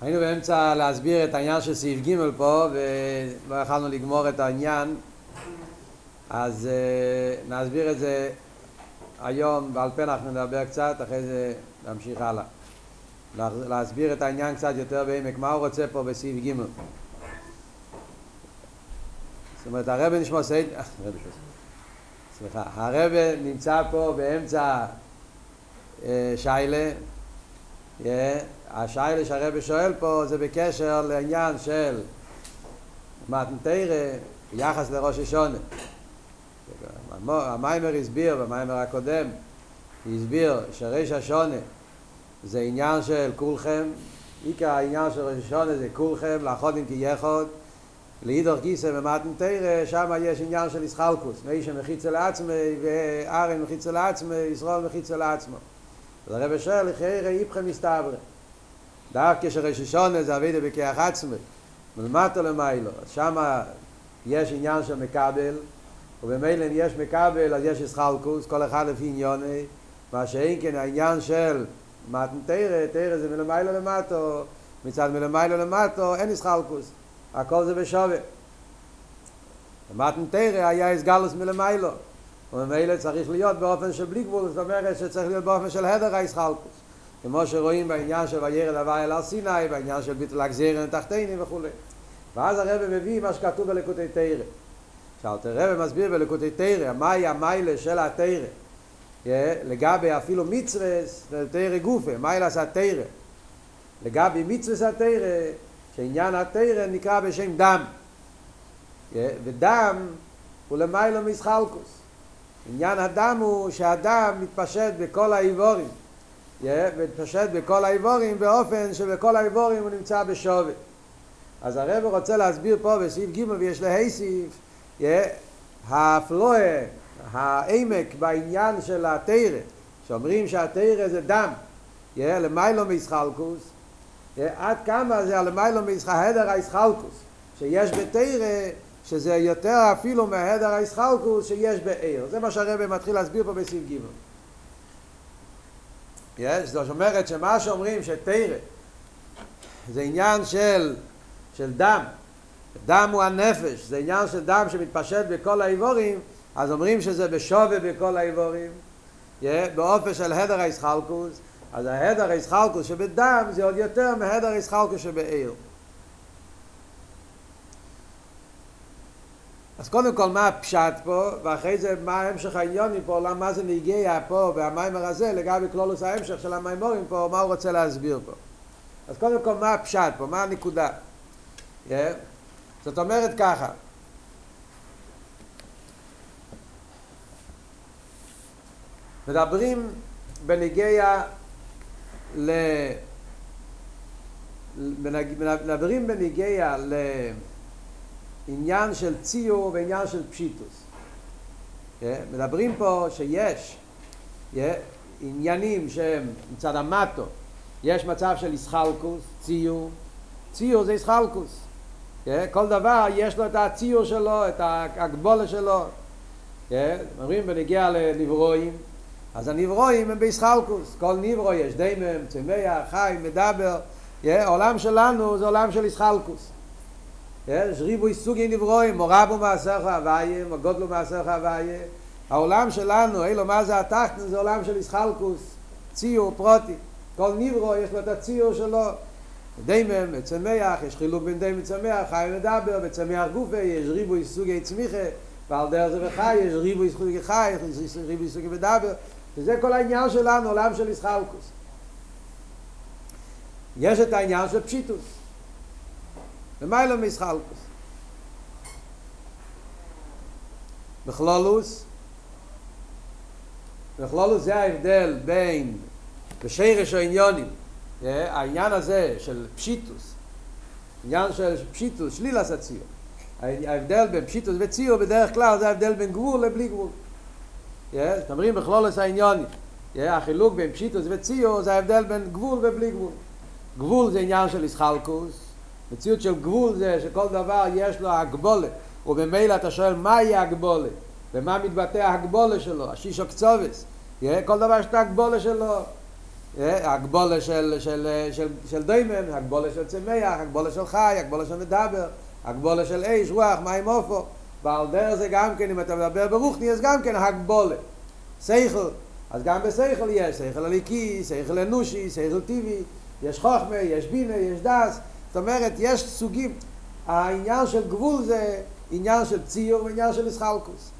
היינו באמצע להסביר את העניין של סעיף ג' פה ולא יכלנו לגמור את העניין. אז uh, נסביר את זה היום בעל פה אנחנו נדבר קצת אחרי זה נמשיך הלאה. להסביר את העניין קצת יותר בעמק. מה הוא רוצה פה בסעיף ג' זאת אומרת הרב נשמע סייד סליחה הרב נמצא פה באמצע uh, שיילה. השיילה שהרבא שואל פה זה בקשר לעניין של מתנתרא ביחס לראש השונה. המיימר הסביר, במיימר הקודם, הסביר שריש השונה זה עניין של כולכם, עיקר העניין של ראש השונה זה כולכם, לאחודים כי יחוד, לאידור גיסא במתנתרא, שם יש עניין של איסחלקוס, מי שמחיץ אל עצמי וארן מחיץ אל עצמי, ישראל מחיץ אל עצמו. אז הרב שואל, לכי איפכם מסתברם. דווקא שראש השונה זה אבידה בכיח עצמי, מלמטה למיילו, אז שמה יש עניין של מקבל, ובמילא אם יש מקבל אז יש אסחלקוס, כל אחד לפי עניוני, מה שאין כן העניין של מתן תרא, תרא זה מלמיילו למטו, מצד מלמיילו למטו אין אסחלקוס, הכל זה בשווה. מתן תרא היה אסגלוס מלמיילו, ובמילא צריך להיות באופן של בלי גבול, זאת אומרת שצריך להיות באופן של הדר האסחלקוס. כמו שרואים בעניין של וירד הווי אל סיני, בעניין של ביטל הגזירן תחתינים וכולי. ואז הרב מביא מה שכתוב בלקוטי תרא. שאלתר רב מסביר בלקוטי תרא, מהי המיילה של התרא. לגבי אפילו מצווס, תרא גופה, מיילה עשה תרא. לגבי מצווס התרא, שעניין התרא נקרא בשם דם. ודם הוא למיילו מסחלקוס. עניין הדם הוא שהדם מתפשט בכל האיבורים. מתפשט בכל האיבורים באופן שבכל האיבורים הוא נמצא בשווה. אז הרב רוצה להסביר פה בסעיף ג' ויש להיסיף הפלואה, העמק בעניין של התרא, שאומרים שהתרא זה דם, למיילו מיסחלקוס, עד כמה זה למיילו מהדר היסחלקוס, שיש בתרא שזה יותר אפילו מההדר היסחלקוס שיש בעיר. זה מה שהרב מתחיל להסביר פה בסעיף ג'. זאת אומרת שמה שאומרים שתרא זה עניין של, של דם, דם הוא הנפש, זה עניין של דם שמתפשט בכל האיבורים, אז אומרים שזה בשווה בכל האיבורים, yeah, באופן של הדר הישחלקוס, אז ההדר הישחלקוס שבדם זה עוד יותר מהדר הישחלקוס שבעיר. אז קודם כל מה הפשט פה, ואחרי זה מה המשך העניונים פה, למה זה נגיע פה והמיימר הזה לגבי כלולוס ההמשך של המיימורים פה, מה הוא רוצה להסביר פה. אז קודם כל מה הפשט פה, מה הנקודה. Yeah. זאת אומרת ככה, מדברים בנגיע ל... מדברים בנגיע ל... עניין של ציור ועניין של פשיטוס. Yeah, מדברים פה שיש עניינים שהם מצד המטו, יש מצב של איסחלקוס, ציור, ציור זה איסחלקוס. כל דבר יש לו את הציור שלו, את ההגבולה שלו. אומרים בנגיע לנברואים, אז הנברואים הם באיסחלקוס, כל נברו יש דמם, צמח, חי, מדבר, העולם שלנו זה עולם של איסחלקוס. יש ריבוי סוגי נברואים, מורבו מעשיך הוויה, מגודלו מעשיך הוויה. העולם שלנו, אילו מה זה התחתן, זה עולם של איסחלקוס, ציור פרוטי. כל נברו יש לו את הציור שלו. דיימם, צמח, יש חילוק בין דיימם וצמח, חי מדבר, וצמח גופה, יש ריבוי סוגי צמיחה, ועל דרך זה וחי, יש ריבוי סוגי חי, יש ריבוי סוגי מדבר. וזה כל העניין שלנו, עולם של איסחלקוס. יש את העניין של פשיטוס. ומיילו מסחלקוס. בכלולוס, בכלולוס זה ההבדל בין בשרש העניונים, העניין הזה של פשיטוס, עניין של פשיטוס, שלילס הציור. ההבדל בין פשיטוס וציור בדרך כלל זה ההבדל בין גבול לבלי גבול. זאת אומרים בכלולוס העניונים, החילוק בין פשיטוס וציור זה ההבדל בין גבול ובלי גבול. גבול זה עניין של איסחלקוס, מציאות של גבול זה שכל דבר יש לו הגבולה ובמילא אתה שואל מהי הגבולה ומה מתבטא ההגבולה שלו, השישו קצובס כל דבר יש את ההגבולה שלו הגבולה של, של, של, של דיימן, הגבולה של צמח, הגבולה של חי, הגבולה של מדבר, הגבולה של אש, רוח, מים אופו. ועל דרך זה גם כן, אם אתה מדבר ברוחני, אז גם כן הגבולה. שכל, אז גם בשכל יש, שכל הליקי, שכל אנושי, שכל טבעי, יש חוכמה, יש בינה, יש דס. זאת אומרת, יש סוגים. העניין של גבול זה עניין של ציור ועניין של מסחלקוס.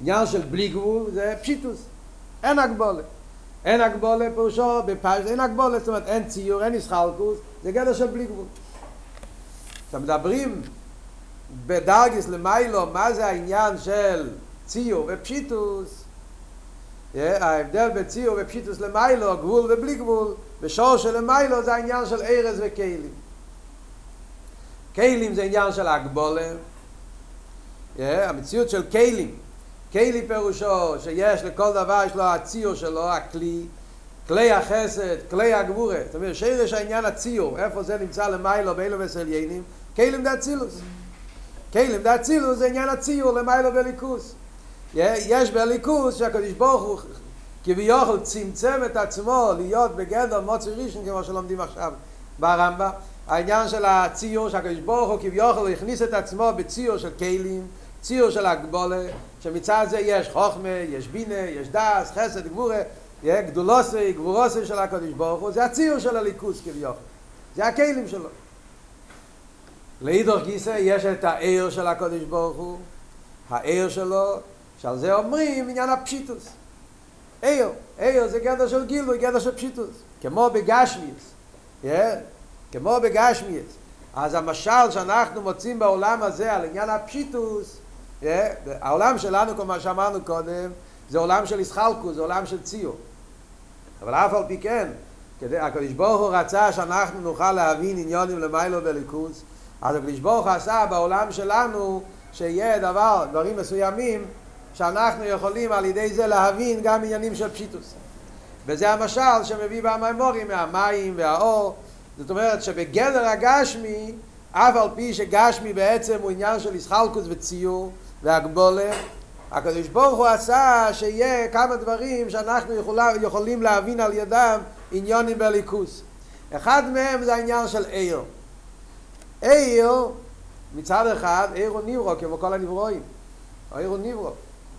עניין של בלי גבול זה פשיטוס. אין הגבולה. אין הגבולה פירושו בפשט, אין הגבולה, זאת אומרת אין ציור, אין מסחלקוס, זה גדר של בלי גבול. עכשיו מדברים בדרגס למיילו, מה זה העניין של ציור ופשיטוס, ההבדל בציור ופשיטוס למיילו, גבול ובלי גבול, בשור של למיילו זה העניין של ארז וכלים. כלים זה עניין של הגבולה, המציאות של כלים, כלי פירושו שיש לכל דבר יש לו הציור שלו, הכלי, כלי החסד, כלי הגבורה, זאת אומרת שירש העניין הציור, איפה זה נמצא למיילו באילו וסליינים, דה אצילוס. כלים דה אצילוס זה עניין הציור למיילו בליכוס. יש בליכוס שהקדוש ברוך הוא כביכול צמצם את עצמו להיות בגדר מוצי ראשון כמו שלומדים עכשיו ברמב"ם העניין של הציור שהקדוש ברוך הוא כביכול הכניס את עצמו בציור של כלים ציור של הגבולה שמצד זה יש חוכמה, יש בינה, יש דס, חסד, גבורה גדולוסי, גבורוסי של הקדוש ברוך הוא. זה הציור של הליכוס כביכול. זה הכלים שלו. לאידור גיסא יש את העיר של הקדוש ברוך הוא. העיר שלו שעל זה אומרים עניין הפשיטוס. עיר, עיר זה גדר של גילוי, גדר של פשיטוס. כמו בגשמיאס yeah, כמו בגשמיאס אז המשל שאנחנו מוצאים בעולם הזה על עניין הפשיטוס yeah, העולם שלנו כמו שאמרנו קודם זה עולם של ישחלקו, זה עולם של ציור אבל אף על פי כן הקדוש ברוך הוא רצה שאנחנו נוכל להבין עניונים למיילו וליכוס אז הקדוש ברוך הוא עשה בעולם שלנו שיהיה דבר, דברים מסוימים שאנחנו יכולים על ידי זה להבין גם עניינים של פשיטוס. וזה המשל שמביא במימורים מהמים והאור. זאת אומרת שבגדר הגשמי, אף על פי שגשמי בעצם הוא עניין של ישחלקוס וציור והגבולה, הקדוש ברוך הוא עשה שיהיה כמה דברים שאנחנו יכולה, יכולים להבין על ידם עניונים בליכוס. אחד מהם זה העניין של עיר. עיר, מצד אחד, עיר הוא נברו כמו כל הנברואים. העיר הוא נברו.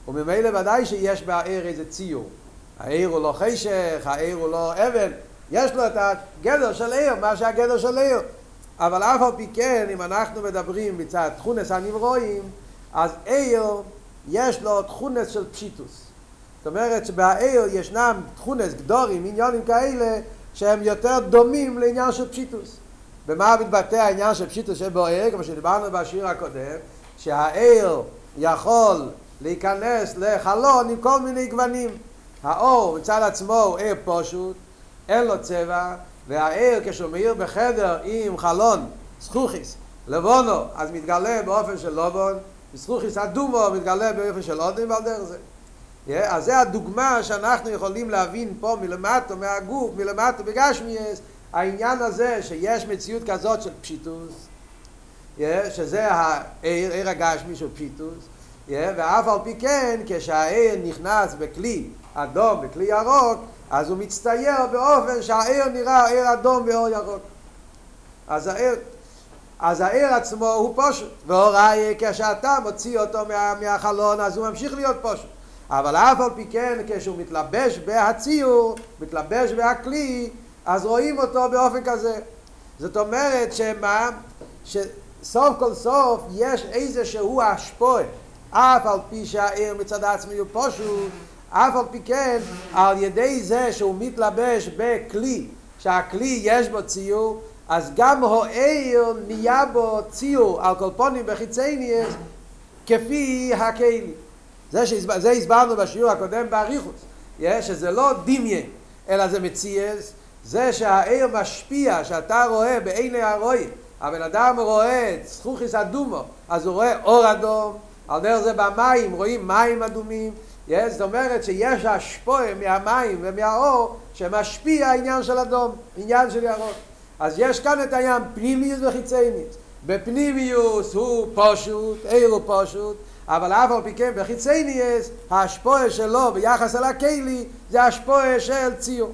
וממילא ודאי שיש בעיר איזה ציור. העיר הוא לא חשך, העיר הוא לא אבן, יש לו את הגדר של עיר, מה שהגדר של עיר. אבל אף על פי כן, אם אנחנו מדברים מצד תכונס הנברואים, אז עיר יש לו תכונס של פשיטוס. זאת אומרת שבעיר ישנם תכונס גדורים, עניונים כאלה, שהם יותר דומים לעניין של פשיטוס. במה מתבטא העניין של פשיטוס שבו עיר, כמו שדיברנו בשיר הקודם, שהעיר יכול להיכנס לחלון עם כל מיני גוונים. האור מצד עצמו הוא עיר פשוט, אין לו צבע, והעיר כשהוא מאיר בחדר עם חלון, זכוכיס, לבונו, אז מתגלה באופן של לובון, זכוכיס אדומו מתגלה באופן של אודם ועל דרך זה. Yeah, אז זה הדוגמה שאנחנו יכולים להבין פה מלמטו, מהגוף, מלמטו בגשמיאס, העניין הזה שיש מציאות כזאת של פשיטוס, yeah, שזה העיר, עיר הגשמי של פשיטוס, ואף על פי כן, כשהעיר נכנס בכלי אדום, בכלי ירוק, אז הוא מצטייר באופן שהעיר נראה עיר אדום ואור ירוק. אז העיר, אז העיר עצמו הוא פשוט, והוראי כשאתה מוציא אותו מה, מהחלון אז הוא ממשיך להיות פשוט. אבל אף על פי כן כשהוא מתלבש בהציור, מתלבש בהכלי, אז רואים אותו באופן כזה. זאת אומרת שמה, שסוף כל סוף יש איזשהו השפועה אף על פי שהעיר מצד עצמי הוא פשוט, אף על פי כן, על ידי זה שהוא מתלבש בכלי, שהכלי יש בו ציור, אז גם העיר נהיה בו ציור על כל פונים בחיצייניאס, כפי הכלי. זה, שהסבר, זה הסברנו בשיעור הקודם באריכוס, שזה לא דמיין, אלא זה מציאס, זה שהעיר משפיע, שאתה רואה בעיני הרואים, הבן אדם רואה זכוכיס אדומו, אז הוא רואה אור אדום, על דרך זה במים רואים מים אדומים, yes, זאת אומרת שיש השפועה מהמים ומהאור שמשפיע העניין של אדום, עניין של ירוק. אז יש כאן את העניין פנימיוס וחיצייניוס. בפנימיוס הוא פשוט, עיר הוא פשוט, אבל אף על פי כן בחיצייניוס ההשפועה שלו ביחס אל הכלי זה השפועה של ציור.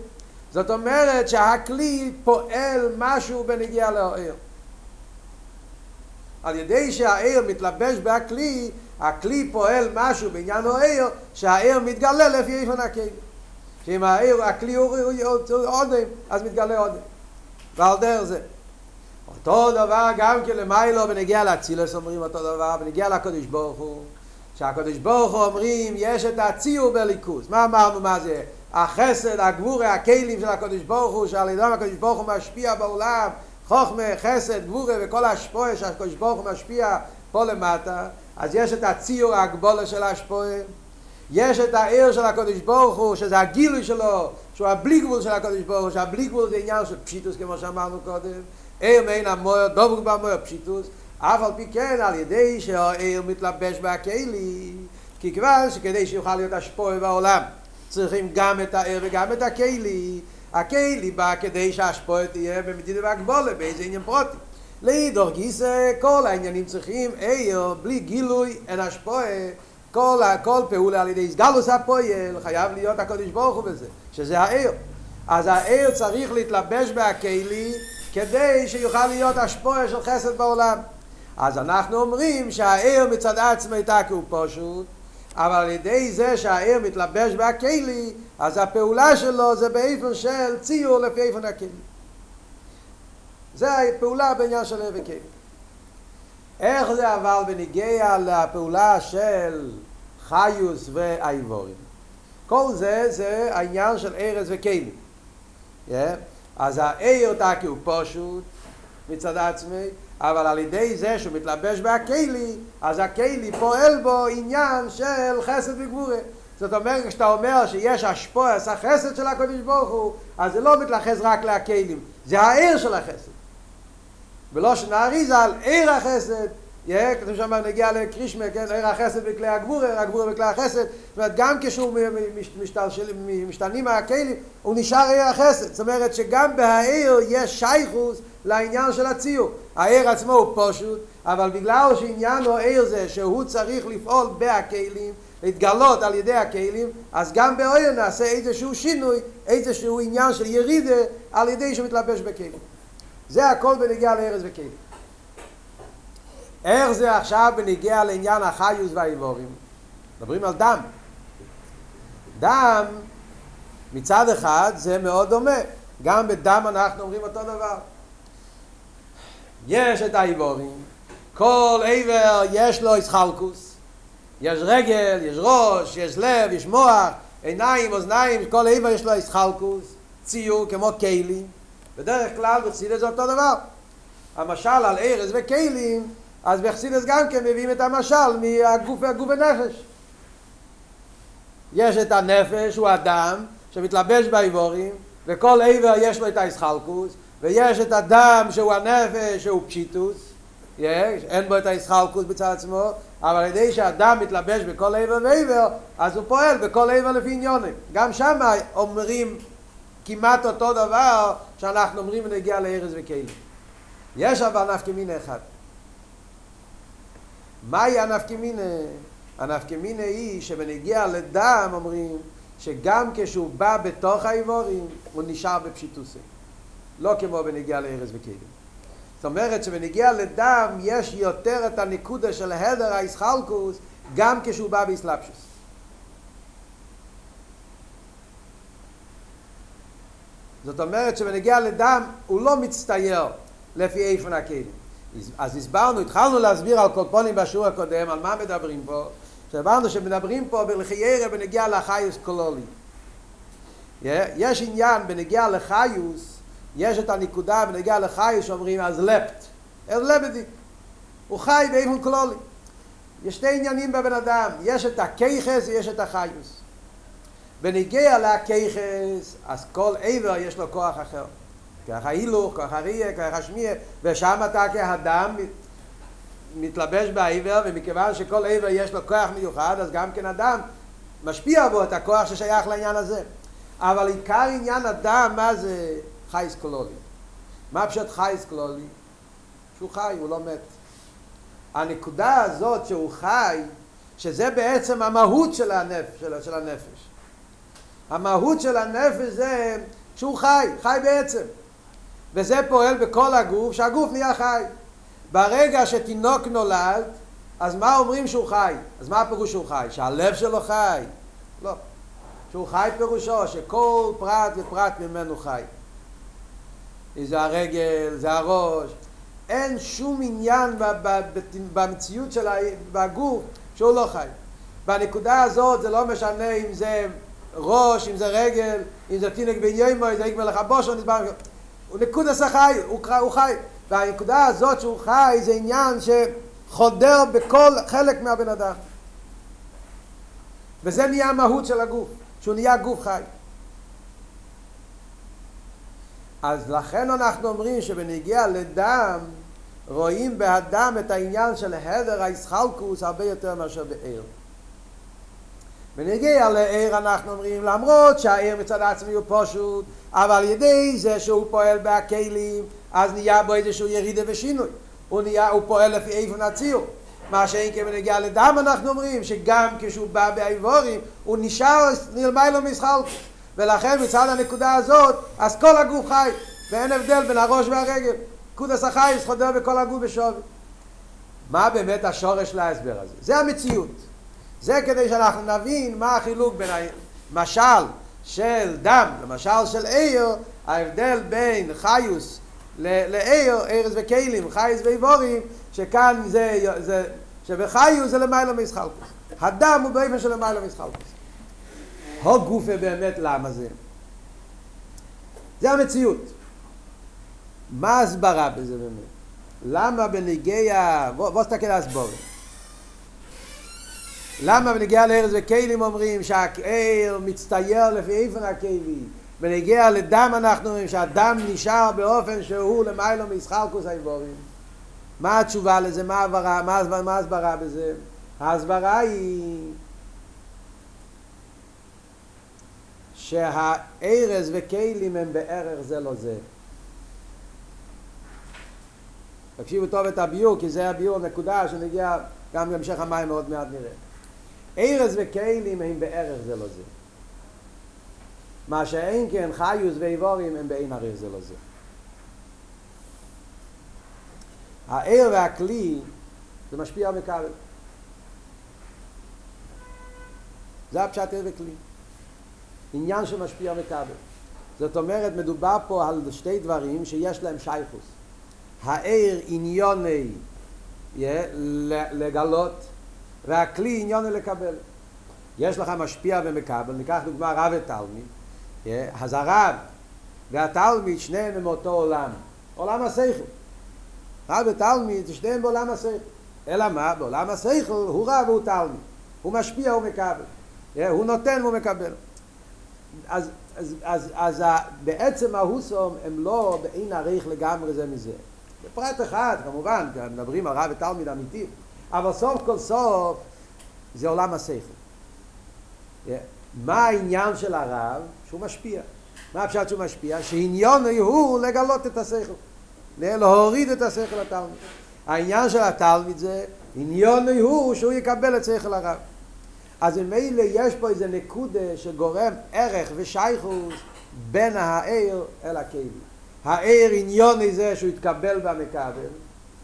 זאת אומרת שהכלי פועל משהו בנגיעה לעיר. על ידי שהעיר מתלבש בכלי, הכלי פועל משהו בעניין העיר, שהעיר מתגלה לפי איפה נקי. שאם העיר, הכלי הוא עודם, אז מתגלה עודם. ועל דרך זה. אותו דבר גם כן למיילו בנגיע לאצילוס אומרים אותו דבר, בנגיע לקודש ברוך הוא. שהקודש ברוך הוא אומרים, יש את הציור בליכוס. מה אמרנו מה זה? החסד, הגבורה, הכלים של הקודש ברוך הוא, שעל ידם הקודש ברוך הוא משפיע בעולם, חוכמה, חסד, גבורה וכל השפועה שהקודש ברוך הוא משפיע פה למטה, אז יש את הציור הגבולה של השפועה, יש את העיר של הקודש ברוך הוא, שזה הגילוי שלו, שהוא הבלי גבול של הקודש ברוך הוא, שהבלי גבול זה עניין של פשיטוס כמו שאמרנו קודם, עיר מעין המויר, דובוק במויר פשיטוס, אף על פי כן על ידי שהעיר מתלבש בהכלי, כי כבר שכדי שיוכל להיות השפועה בעולם, צריכים גם את העיר וגם את הכלי, הכלי בא כדי שהשפועה תהיה במדינה והגבולה, באיזה עניין פרוטי. לאידור גיסא, כל העניינים צריכים עיר, בלי גילוי, אין השפועה, כל, כל פעולה על ידי סגלוס הפועל, חייב להיות הקודש ברוך הוא בזה, שזה העיר. אז העיר צריך להתלבש בהכלי כדי שיוכל להיות השפועה של חסד בעולם. אז אנחנו אומרים שהעיר מצד עצמו כי הוא פשוט, אבל על ידי זה שהעיר מתלבש בהכלי, אז הפעולה שלו זה באיפן של ציור לפי איפן הכלי. זה הפעולה בעניין של וכלי. איך זה אבל בניגיע לפעולה של חיוס ואיבורים? כל זה זה העניין של ארז וכלי. Yeah. אז העיר תקי הוא פשוט מצד עצמי, אבל על ידי זה שהוא מתלבש בהכלי, אז הכלי פועל בו עניין של חסד וגבורה. זאת אומרת, כשאתה אומר שיש השפוע, עשה חסד של הקודש ברוך הוא, אז זה לא מתלחס רק להכלים, זה העיר של החסד. ולא שנערי זה על עיר החסד, יהיה, כתוב שם נגיע לקרישמה, כן, עיר החסד בכלי הגבורה, הגבורה בכלי החסד, זאת אומרת, גם כשהוא משתנים מהכלים, הוא נשאר עיר החסד. זאת אומרת שגם בהעיר יש שייכוס לעניין של הציור. העיר עצמו הוא פשוט, אבל בגלל שעניין הוא עיר זה שהוא צריך לפעול בהכלים, להתגלות על ידי הכלים, אז גם באויר נעשה איזשהו שינוי, איזשהו עניין של ירידה על ידי שהוא מתלבש בכלים. זה הכל בנגיע לארז וכלים. איך זה עכשיו בנגיע לעניין החיוס והאיבורים? מדברים על דם. דם, מצד אחד, זה מאוד דומה. גם בדם אנחנו אומרים אותו דבר. יש את האיבורים, כל עבר יש לו איסחלקוס, יש רגל, יש ראש, יש לב, יש מוח, עיניים, אוזניים, כל עבר יש לו איסחלקוס, ציור כמו כלים, בדרך כלל בחסידס זה אותו דבר. המשל על ארז וכלים, אז בחסידס גם כן מביאים את המשל מהגוף והגוף הנפש. יש את הנפש, הוא אדם, שמתלבש באיבורים, וכל עבר יש לו את האיסחלקוס, ויש את הדם שהוא הנפש שהוא פשיטוס, יש, אין בו את האיסחלקוס בצד עצמו, אבל על ידי שהדם מתלבש בכל עבר ועבר, אז הוא פועל בכל עבר לפי עניונים. גם שם אומרים כמעט אותו דבר שאנחנו אומרים ונגיע לארז וכלים. יש אבל נפקמינה אחד. מהי הנפקמינה? הנפקמינה היא שבנגיע לדם אומרים שגם כשהוא בא בתוך האיבורים הוא נשאר בפשיטוסי. לא כמו בנגיע לארז וכלים. זאת אומרת שבנגיע לדם יש יותר את הנקודה של הדר האיסחלקוס גם כשהוא בא באסלאפשוס. זאת אומרת שבנגיע לדם הוא לא מצטייר לפי איפן הכלים. אז הסברנו, התחלנו להסביר על קולפונים בשיעור הקודם, על מה מדברים פה, שהבנו שמדברים פה בלחיירה בנגיע לחיוס קולולי. יש עניין בנגיע לחיוס, יש את הנקודה בנגיע לחיוס שאומרים אז לפט, אז לבדי, הוא חי באיפן קולולי. יש שתי עניינים בבן אדם, יש את הכיחס ויש את החיוס. בניגיע להכיחס, אז כל עבר יש לו כוח אחר. כוח ההילוך, כוח הראייה, כוח השמיע, ושם אתה כאדם מתלבש בעבר, ומכיוון שכל עבר יש לו כוח מיוחד, אז גם כן אדם משפיע בו את הכוח ששייך לעניין הזה. אבל עיקר עניין אדם, מה זה חייס קלולי? מה פשוט חייס קלולי? שהוא חי, הוא לא מת. הנקודה הזאת שהוא חי, שזה בעצם המהות של הנפש. של הנפש. המהות של הנפש זה שהוא חי, חי בעצם. וזה פועל בכל הגוף, שהגוף נהיה חי. ברגע שתינוק נולד, אז מה אומרים שהוא חי? אז מה הפירוש שהוא חי? שהלב שלו חי? לא. שהוא חי פירושו שכל פרט ופרט ממנו חי. זה הרגל, זה הראש. אין שום עניין במציאות של הגוף שהוא לא חי. בנקודה הזאת זה לא משנה אם זה ראש, אם זה רגל, אם זה תינק בן יומו, אם זה יגמר לך בושו, הוא נקודס החי, הוא, חי. והנקודה הזאת שהוא חי זה עניין שחודר בכל חלק מהבן אדם. וזה נהיה המהות של הגוף, שהוא נהיה גוף חי. אז לכן אנחנו אומרים שבנגיע לדם רואים באדם את העניין של הדר הישחלקוס הרבה יותר מאשר בעיר. בנגיע לעיר אנחנו אומרים למרות שהעיר מצד עצמי הוא פשוט אבל ידי זה שהוא פועל בהכלים אז נהיה בו איזשהו ירידה ושינוי. הוא, נהיה, הוא פועל לפי איפה נציור מה שאין כבנגיע לדם אנחנו אומרים שגם כשהוא בא באיבורים הוא נשאר נלמי לו משחלקוס ולכן מצד הנקודה הזאת אז כל הגוף חי ואין הבדל בין הראש והרגל. קודס החייס חודר בכל הגוף בשווי. מה באמת השורש להסבר הזה? זה המציאות זה כדי שאנחנו נבין מה החילוק בין המשל של דם למשל של עיר ההבדל בין חיוס לעיר, ערס וכלים, חייס ואיבורים שכאן זה, זה שבחיוס זה למעלה מסחלקוס הדם הוא באופן של למעלה מסחלקוס הו גופה באמת למה זה? זה המציאות מה הסברה בזה באמת? למה בנגיע... בוא תסתכל על הסבורת למה בנגיע לארז וכלים אומרים שהעיר מצטייר לפי איפן הכלי בנגיע לדם אנחנו אומרים שהדם נשאר באופן שהוא למיילו מישחלקוס האיבורים מה התשובה לזה? מה ההסברה, מה, מה ההסברה בזה? ההסברה היא שהארז וכלים הם בערך זה לא זה תקשיבו טוב את הביור, כי זה הביור הנקודה שנגיע גם בהמשך המים מאוד מעט נראה. ארז וכלים הם בערך זה לא זה. מה שאין כן חיוס ואיבורים הם באין ערך זה לא זה. הער והכלי זה משפיע מכבל. זה הפשט ער וכלי. עניין שמשפיע מכבל. זאת אומרת, מדובר פה על שתי דברים שיש להם שייכוס. הער עניוני לגלות והכלי עניוני לקבל. יש לך משפיע ומקבל, ניקח דוגמה רב ותלמיד, אז הרב והתלמיד שניהם הם אותו עולם, עולם השכל. רב ותלמיד זה שניהם בעולם השכל. אלא מה? בעולם השכל הוא רב והוא תלמיד. הוא משפיע ומקבל. הוא נותן ומקבל. אז, אז, אז, אז, אז בעצם ההוסום הם לא באין עריך לגמרי זה מזה. בפרט אחד, כמובן, מדברים על רב ותלמיד אמיתי, אבל סוף כל סוף זה עולם השכל. מה העניין של הרב? שהוא משפיע. מה הפשט שהוא משפיע? שעניון הוא לגלות את השכל. להוריד את השכל לתלמיד. העניין של התלמיד זה עניון הוא שהוא יקבל את שכל הרב. אז ממילא יש פה איזה נקודה שגורם ערך ושייכוס בין העיר אל הכלים. העיר עניון זה שהוא יתקבל במכבל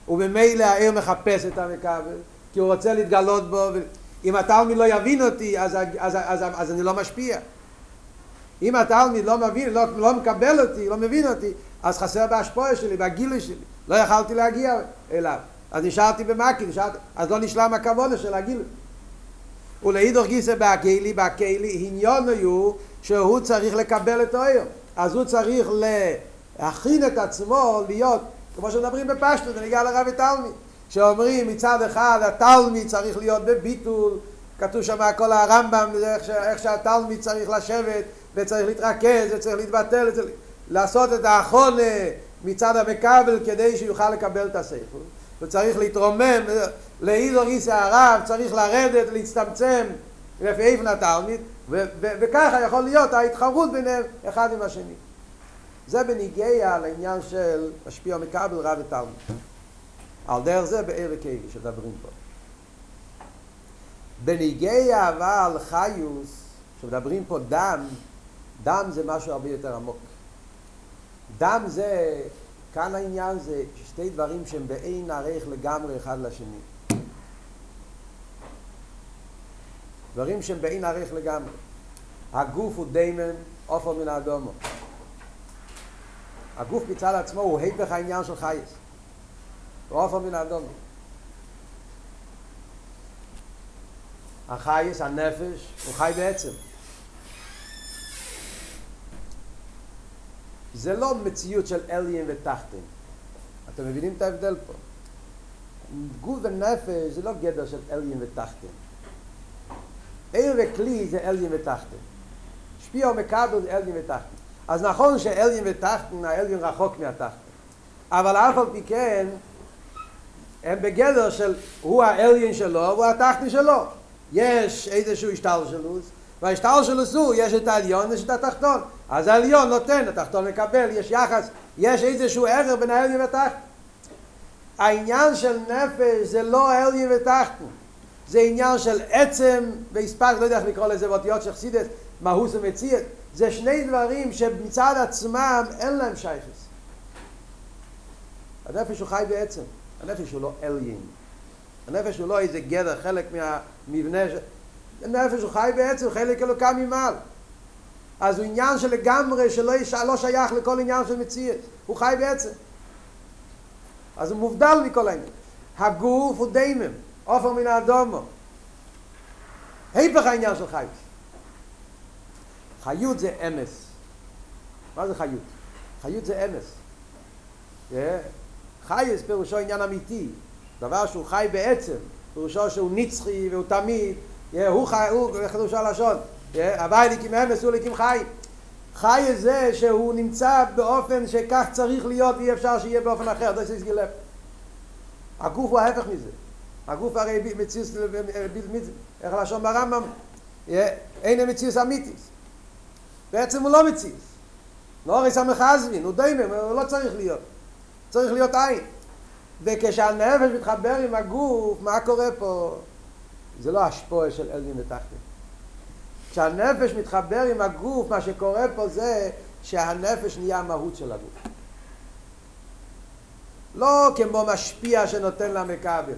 וממילא העיר מחפש את המכבל כי הוא רוצה להתגלות בו אם התלמיד לא יבין אותי אז, אז, אז, אז אני לא משפיע. אם התלמיד לא מבין, לא, לא מקבל אותי, לא מבין אותי אז חסר בהשפועה שלי, בגילוי שלי. לא יכלתי להגיע אליו. אז נשארתי במקי, נשארתי, אז לא נשלם הכבוד של הגילוי. ולהידור גיסא בהקהילי, בהקהילי עניון הוא שהוא צריך לקבל את האיר אז הוא צריך. להכין את עצמו להיות, כמו שמדברים בפשטות, אני אגיע לרבי תלמי, שאומרים מצד אחד התלמי צריך להיות בביטול, כתוב שם כל הרמב"ם, איך, איך שהתלמי צריך לשבת וצריך להתרכז וצריך להתבטל, וצריך לעשות את האחרונה מצד המקבל כדי שיוכל לקבל את הספר. וצריך להתרומם, לאיזו ריסי הרב צריך לרדת, להצטמצם לפי איפן התלמיד, וככה יכול להיות ההתחרות ביניהם אחד עם השני. זה בניגיע לעניין של משפיע מקבל רב ותלמיד. על דרך זה בעיר וקייבי שדברים פה. בניגיע אבל חיוס, שמדברים פה דם, דם זה משהו הרבה יותר עמוק. דם זה, כאן העניין זה שתי דברים שהם באין ערך לגמרי אחד לשני. דברים שהם באין ערך לגמרי. הגוף הוא דיימן, עופר מן האדומו. הגוף מצד עצמו הוא היפך העניין של חייס. עופר מן האדומו. החייס, הנפש, הוא חי בעצם. זה לא מציאות של אליין ותחתן. אתם מבינים את ההבדל פה? גוף ונפש זה לא גדר של אליין ותחתן. עיר וכלי זה אליין ותחתן. שפיע ומקבל זה אליין ותחתן. אז נכון שאליין ותחתן, האליין רחוק מהתחתן. אבל אף על פי כן, הם בגדר של הוא האליין שלו והוא התחתן שלו. יש איזשהו השתלשלות, וההשתלשלות הוא, יש את העליון ויש את התחתון. אז העליון נותן, התחתון מקבל, יש יחס, יש איזשהו ערך בין העליון והתחתון. העניין של נפש זה לא העליון ותחתון. זה עניין של עצם והספק, לא יודע איך לקרוא לזה באותיות של חסידס, מהוס ומציאת. זה שני דברים שמצד עצמם אין להם שייכס. הנפש הוא חי בעצם, הנפש הוא לא אליין. הנפש הוא לא איזה גדר, חלק מהמבנה, ש... הנפש הוא חי בעצם, חלק אלוקה ממעל. אז הוא עניין שלגמרי, שלא יש, לא שייך לכל עניין של מציאות, הוא חי בעצם. אז הוא מובדל מכל העניין. הגוף הוא דיימם, עופר מן האדומו. היפך העניין של חיות. חיות זה אמס. מה זה חיות? חיות זה אמס. חייס פירושו עניין אמיתי, דבר שהוא חי בעצם, פירושו שהוא נצחי והוא תמיד, הוא חי, הוא, איך חידוש הלשון, הווי ליקים אמס הוא ליקים חי. חי זה שהוא נמצא באופן שכך צריך להיות ואי אפשר שיהיה באופן אחר, זה שיש גילף. הגוף הוא ההפך מזה. הגוף הרי מציוס, איך לשון ברמב"ם, אין מציוס אמיתיס. בעצם הוא לא מציוס. לא הרי סמך עזבין, הוא דיימם, הוא לא צריך להיות. צריך להיות עין. וכשהנפש מתחבר עם הגוף, מה קורה פה? זה לא השפועה של אלגין ותחתין. כשהנפש מתחבר עם הגוף, מה שקורה פה זה שהנפש נהיה המהות של הגוף. לא כמו משפיע שנותן לה מכבל,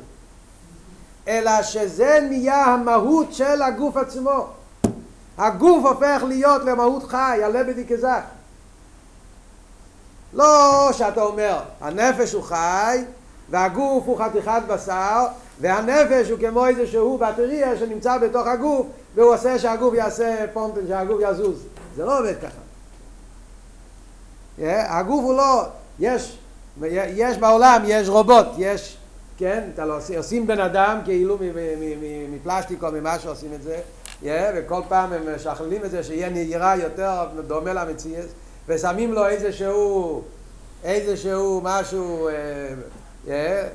אלא שזה נהיה המהות של הגוף עצמו. הגוף הופך להיות למהות חי, הלבדי כזך. לא שאתה אומר, הנפש הוא חי, והגוף הוא חתיכת בשר, והנפש הוא כמו איזשהו בטריה שנמצא בתוך הגוף, והוא עושה שהגוף יעשה פונטן, שהגוף יזוז. זה לא עובד ככה. Yeah, הגוף הוא לא, יש, יש בעולם, יש רובוט, יש, כן, אתה לא עושים, בן אדם כאילו מפלסטיק או ממה שעושים את זה, וכל פעם הם משכללים את זה שיהיה נהירה יותר דומה למציאות, ושמים לו איזשהו, איזשהו משהו,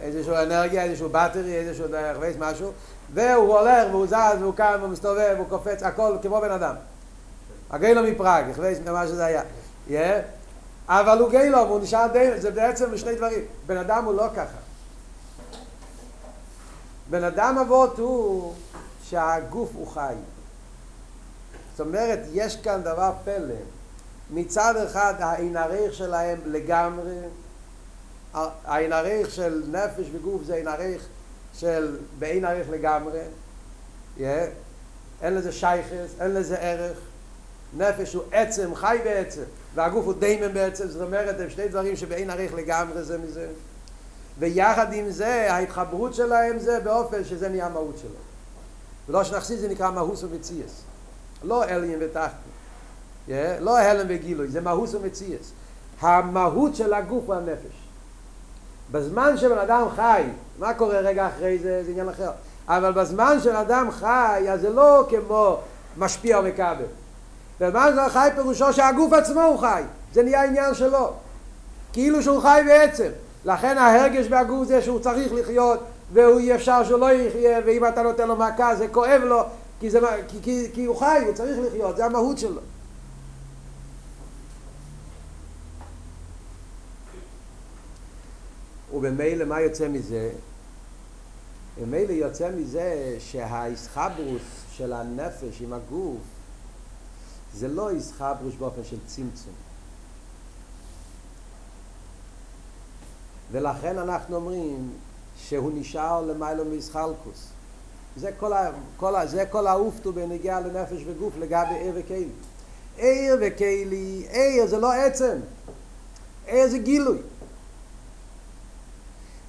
איזשהו אנרגיה, איזשהו בטרי, איזשהו דרך משהו, והוא הולך והוא זז והוא קם והוא מסתובב והוא קופץ, הכל כמו בן אדם. הגילו מפראג, וייס מה שזה היה. אבל הוא גילו, והוא נשאר די, זה בעצם שני דברים. בן אדם הוא לא ככה. בן אדם אבות הוא שהגוף הוא חי. זאת אומרת, יש כאן דבר פלא. מצד אחד העין הריח שלהם לגמרי, העין הריח של נפש וגוף זה עין הריח של בעין הריח לגמרי, yeah. אין לזה שייכס, אין לזה ערך, נפש הוא עצם, חי בעצם, והגוף הוא דיימן בעצם, זאת אומרת, הם שני דברים שבעין הריח לגמרי זה מזה, ויחד עם זה, ההתחברות שלהם זה באופן שזה נהיה המהות שלו. ולא שנחסיד זה נקרא מהוס ומציאס, לא אליין ותחתן. Yeah, לא הלם וגילוי, זה מהות ומציאס. המהות של הגוף הנפש. בזמן שבן אדם חי, מה קורה רגע אחרי זה, זה עניין אחר. אבל בזמן שבן אדם חי, אז זה לא כמו משפיע ומכבל. בזמן שבן חי פירושו שהגוף עצמו הוא חי. זה נהיה עניין שלו. כאילו שהוא חי בעצם. לכן ההרגש בהגוף זה שהוא צריך לחיות, והוא אי אפשר שהוא לא יחיה, ואם אתה נותן לו מכה זה כואב לו, כי, זה, כי, כי, כי הוא חי, הוא צריך לחיות, זה המהות שלו. ובמילא מה יוצא מזה? במילא יוצא מזה שהאיסחברוס של הנפש עם הגוף זה לא איסחברוס באופן של צמצום. ולכן אנחנו אומרים שהוא נשאר למיילו מיסחלקוס. זה כל, ה, כל, ה, זה כל האופטו בנגיעה לנפש וגוף לגבי עיר וכלי. עיר וכלי, עיר זה לא עצם, עיר זה גילוי.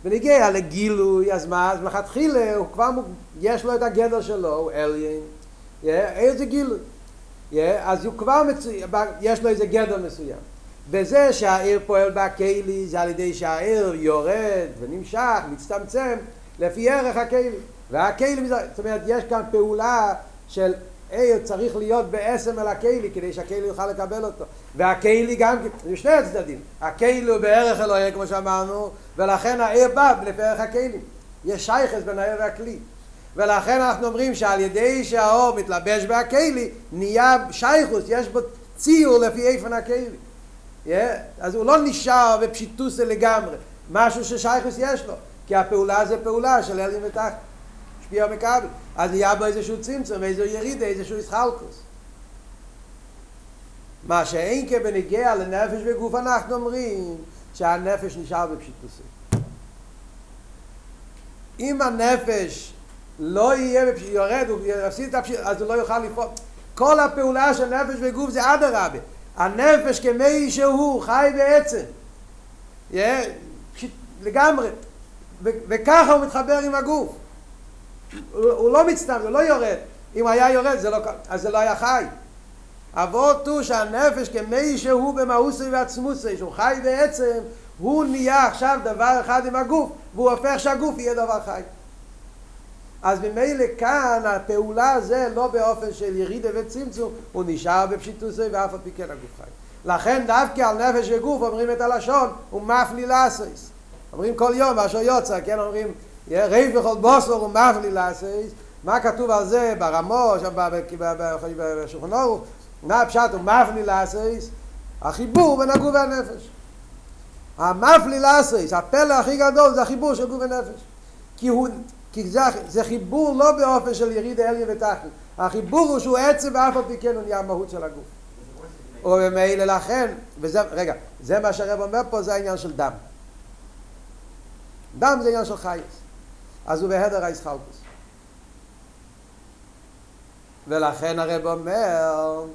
ונגיע לגילוי, אז מה? אז מלכתחילה הוא כבר, יש לו את הגדר שלו, הוא אליין, עיר זה גילוי. אז הוא כבר, מצו... יש לו איזה גדר מסוים. וזה שהעיר פועל בכלי זה על ידי שהעיר יורד ונמשך, מצטמצם, לפי ערך הכלי. והכלי, זאת אומרת, יש כאן פעולה של עיר צריך להיות בעשם אל הכלי כדי שהכלי יוכל לקבל אותו. והכלי גם, זה שני הצדדים. הכלי הוא בערך אלוהי, כמו שאמרנו, ולכן העיר בא לפי ערך הכלי. יש שייכס בין העיר והכלי. ולכן אנחנו אומרים שעל ידי שהאור מתלבש בהכלי, נהיה שייכוס, יש בו ציור לפי איפן הכלי. Yeah? אז הוא לא נשאר בפשיטוס לגמרי, משהו ששייכוס יש לו, כי הפעולה זה פעולה של אלים ותחת, משפיע מכבל, אז נהיה בו איזשהו צמצום, איזו ירידה, איזשהו ישחלקוס. מה שאין כבנגיע לנפש וגוף אנחנו אומרים שהנפש נשאר בפשיטוסי. אם הנפש לא יהיה, יורד, הוא יפסיד את הפשיטוס, אז הוא לא יוכל לפעול. כל הפעולה של נפש וגוף זה אדרבה. הנפש כמי שהוא חי בעצם yeah, לגמרי וככה הוא מתחבר עם הגוף הוא, הוא לא מצטער, הוא לא יורד אם היה יורד זה לא, אז זה לא היה חי אבות הוא שהנפש כמי שהוא במאוסי ועצמוסי שהוא חי בעצם הוא נהיה עכשיו דבר אחד עם הגוף והוא הופך שהגוף יהיה דבר חי אז ממילא כאן הפעולה זה לא באופן של ירידה וצמצום, הוא נשאר בפשיטוסי ואף על פי כן הגוף חי. לכן דווקא על נפש וגוף אומרים את הלשון, הוא מפלי לאסייס. אומרים כל יום, אשר יוצא, כן אומרים, ריב בכל בוסור הוא מפלי לאסייס. מה כתוב על זה ברמו, שם בשולחן אורו? מה הפשט הוא מפלי לאסייס? החיבור בין הגוף והנפש. המפלי לאסייס, הפלא הכי גדול זה החיבור של גוף ונפש. כי הוא כי זה, זה חיבור לא באופן של יריד אליה ותחת. החיבור הוא שהוא עצם ואף על פי כן הוא נהיה המהות של הגוף. וממילא לכן, וזה, רגע, זה מה שהרב אומר פה, זה העניין של דם. דם זה עניין של חייס. אז הוא בהדר הישחלקוס. ולכן הרב אומר,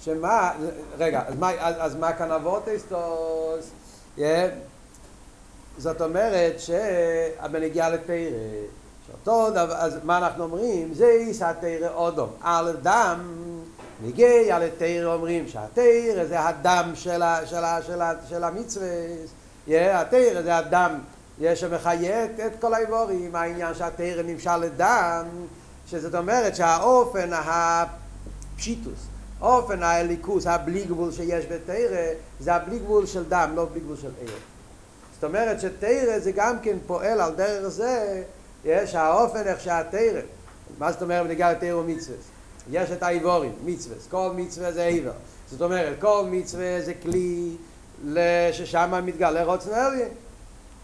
שמה, רגע, אז מה, אז, אז מה כאן אבות אסטוס? Yeah. זאת אומרת שהבנגיעה לתרא שאותו דבר, אז מה אנחנו אומרים? זה איסא תרא אודום. על דם, נגיע לתרא אומרים שהתרא זה הדם של, של, של, של המצווה. התרא זה הדם יש שמחיית את כל האיבורים, העניין שהתרא נמשל לדם, שזאת אומרת שהאופן הפשיטוס, אופן האליקוס, הבלי גבול שיש בתרא, זה הבלי גבול של דם, לא בלי גבול של עיר. זאת אומרת שתרא זה גם כן פועל על דרך זה יש האופן איך שהתרא, מה זאת אומרת בנגיעה לתרא ומצווה? יש את האיבורים, מצווה, כל מצווה זה איבר. זאת אומרת, כל מצווה זה כלי ששם מתגלה רוצן עליין.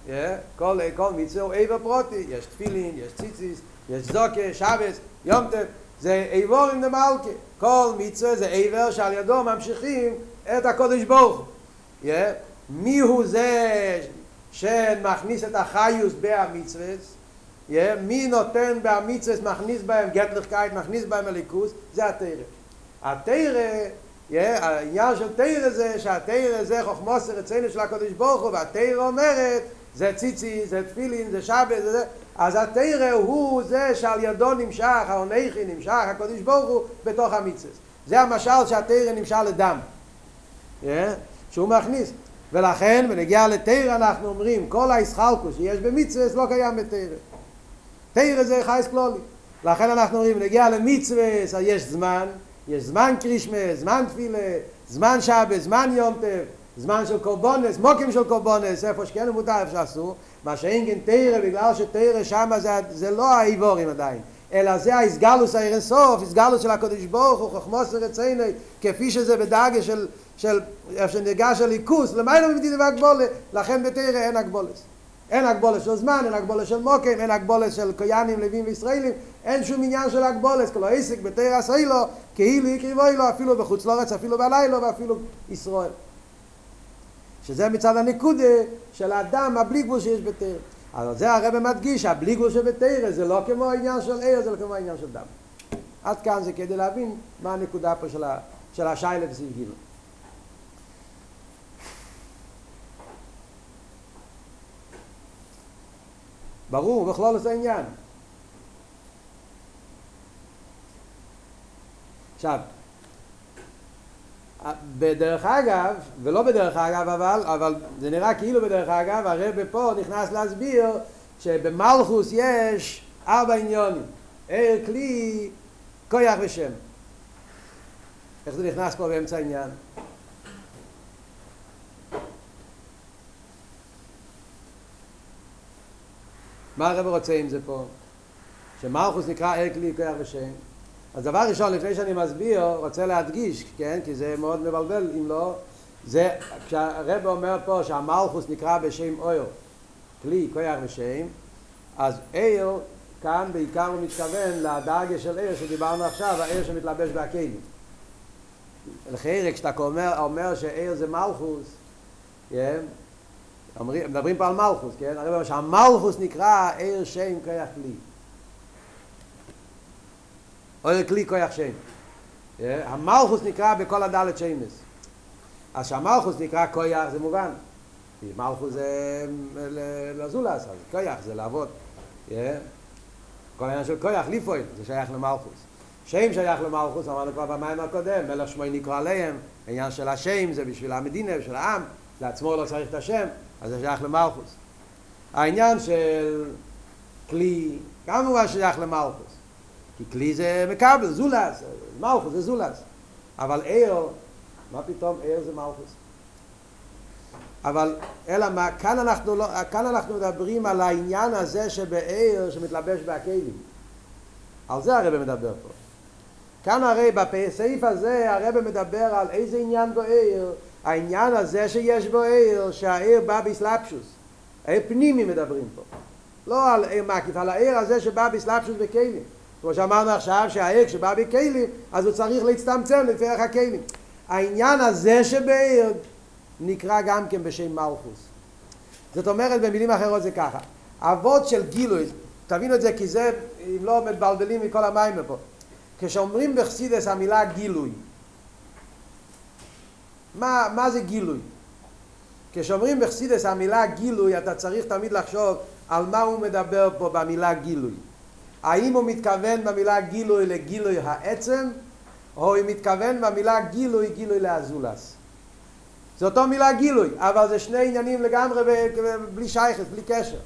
Yeah, כל, כל מצווה הוא איבר פרוטי, יש תפילין, יש ציציס, יש זוקה, שבס, יום טף, זה איבורים למלכה. כל מצווה זה איבר שעל ידו ממשיכים את הקודש ברוך הוא. Yeah, מי הוא זה שמכניס את החיוס בהמצווה? מי נותן באמיצס מכניס בהם גטליכקייט מכניס בהם הליכוס זה התרא התרא העניין של תרא זה שהתרא זה חוכמוס רצינו של הקודש הוא והתרא אומרת זה ציצי, זה תפילין, זה שבת, זה זה. אז התרא הוא זה שעל ידו נמשך, העונכי נמשך, הקודש ברוך הוא בתוך המיצס זה המשל שהתרא נמשל לדם. שהוא מכניס. ולכן, ונגיע לתרא אנחנו אומרים כל הישחלקוס שיש במצווה לא קיים בתרא תרא זה חייס כלולי. לכן אנחנו אומרים, נגיע למצווה, יש זמן, יש זמן קרישמה, זמן תפילה, זמן שבת, זמן יום טף, זמן של קורבונס, מוקים של קורבונס, איפה שכן מותר, איפה שאסור, מה שאין כן תרא, בגלל שתרא שם זה, זה לא האיבורים עדיין, אלא זה ההסגלוס האירסוף, הסגלוס של הקודש ברוך הוא, חוכמוס ורציני, כפי שזה בדאגה של, של, איפה שנרגש הליכוס, למה לא מבדיל בהגבולה, לכן בתרא אין הגבולס. אין הגבולת של זמן, אין הגבולת של מוקים, אין הגבולת של קויאנים, לווים וישראלים, אין שום עניין של הגבולת, כל העסק בתרא עשי לו, כאילו יקריבוי לו, אפילו בחוץ לארץ, אפילו בלילה, ואפילו ישראל. שזה מצד הנקודה של האדם הבלי גבול שיש בתרא. אז זה הרב מדגיש, הבלי גבול שבתרא זה לא כמו העניין של עיר, זה לא כמו העניין של דם. עד כאן זה כדי להבין מה הנקודה פה של, ה, של השיילה בסביב גילו. ברור, בכלול זה העניין. עכשיו, בדרך אגב, ולא בדרך אגב אבל, אבל זה נראה כאילו בדרך אגב, הרב פה נכנס להסביר שבמלכוס יש ארבע עניונים, ער, כלי, כויח ושם. איך זה נכנס פה באמצע העניין? מה הרב רוצה עם זה פה? שמלכוס נקרא ער, כלי, כויח ושם. אז דבר ראשון, לפני שאני מסביר, רוצה להדגיש, כן, כי זה מאוד מבלבל אם לא, זה כשהרב אומר פה שהמלכוס נקרא בשם אויר, כלי, כויח ושם, אז איר, כאן בעיקר הוא מתכוון לדרגה של איר שדיברנו עכשיו, האיר שמתלבש בהכלים. לכן כשאתה אומר, אומר שאיר זה מלכוס, כן, מדברים פה על מלכוס, כן, הרב אומר שהמלכוס נקרא איר שם כויח כלי. אוי כלי כוח שם. המלכוס נקרא בכל הדלת שמס. אז שהמלכוס נקרא כוח זה מובן. מלכוס זה לזולס, אז כוח זה לעבוד. כל העניין של כוח, ליפוין, זה שייך למלכוס. שם שייך למלכוס, אמרנו כבר במים הקודם, מלך שמוי נקרא עליהם, העניין של השם זה בשביל המדינה, בשביל העם, לעצמו לא צריך את השם, אז זה שייך למלכוס. העניין של כלי, גם הוא שייך למלכוס. כי כלי זה מקבל, זולס, מלכוס זה זולס. אבל עיר, מה פתאום עיר זה מלכוס? אבל אלא מה, כאן אנחנו, לא, כאן אנחנו מדברים על העניין הזה שבעיר שמתלבש בהכלים. על זה הרב מדבר פה. כאן הרי בסעיף הזה הרב מדבר על איזה עניין בו עיר, העניין הזה שיש בו עיר, שהעיר בא בסלפשוס. עיר פנימי מדברים פה. לא על עיר מקיף, על העיר הזה שבא בסלפשוס בכלים. כמו שאמרנו עכשיו שהעיר כשבא בכלים אז הוא צריך להצטמצם לפי ערך הכלים. העניין הזה שבעיר נקרא גם כן בשם מלכוס. זאת אומרת במילים אחרות זה ככה. אבות של גילוי תבינו את זה כי זה אם לא מתבלבלים מכל המים פה כשאומרים בחסידס המילה גילוי מה, מה זה גילוי? כשאומרים בחסידס המילה גילוי אתה צריך תמיד לחשוב על מה הוא מדבר פה במילה גילוי האם הוא מתכוון במילה גילוי לגילוי העצם, או הוא מתכוון במילה גילוי, גילוי לאזולס. זה אותו מילה גילוי, אבל זה שני עניינים לגמרי בלי שייכת, בלי קשר.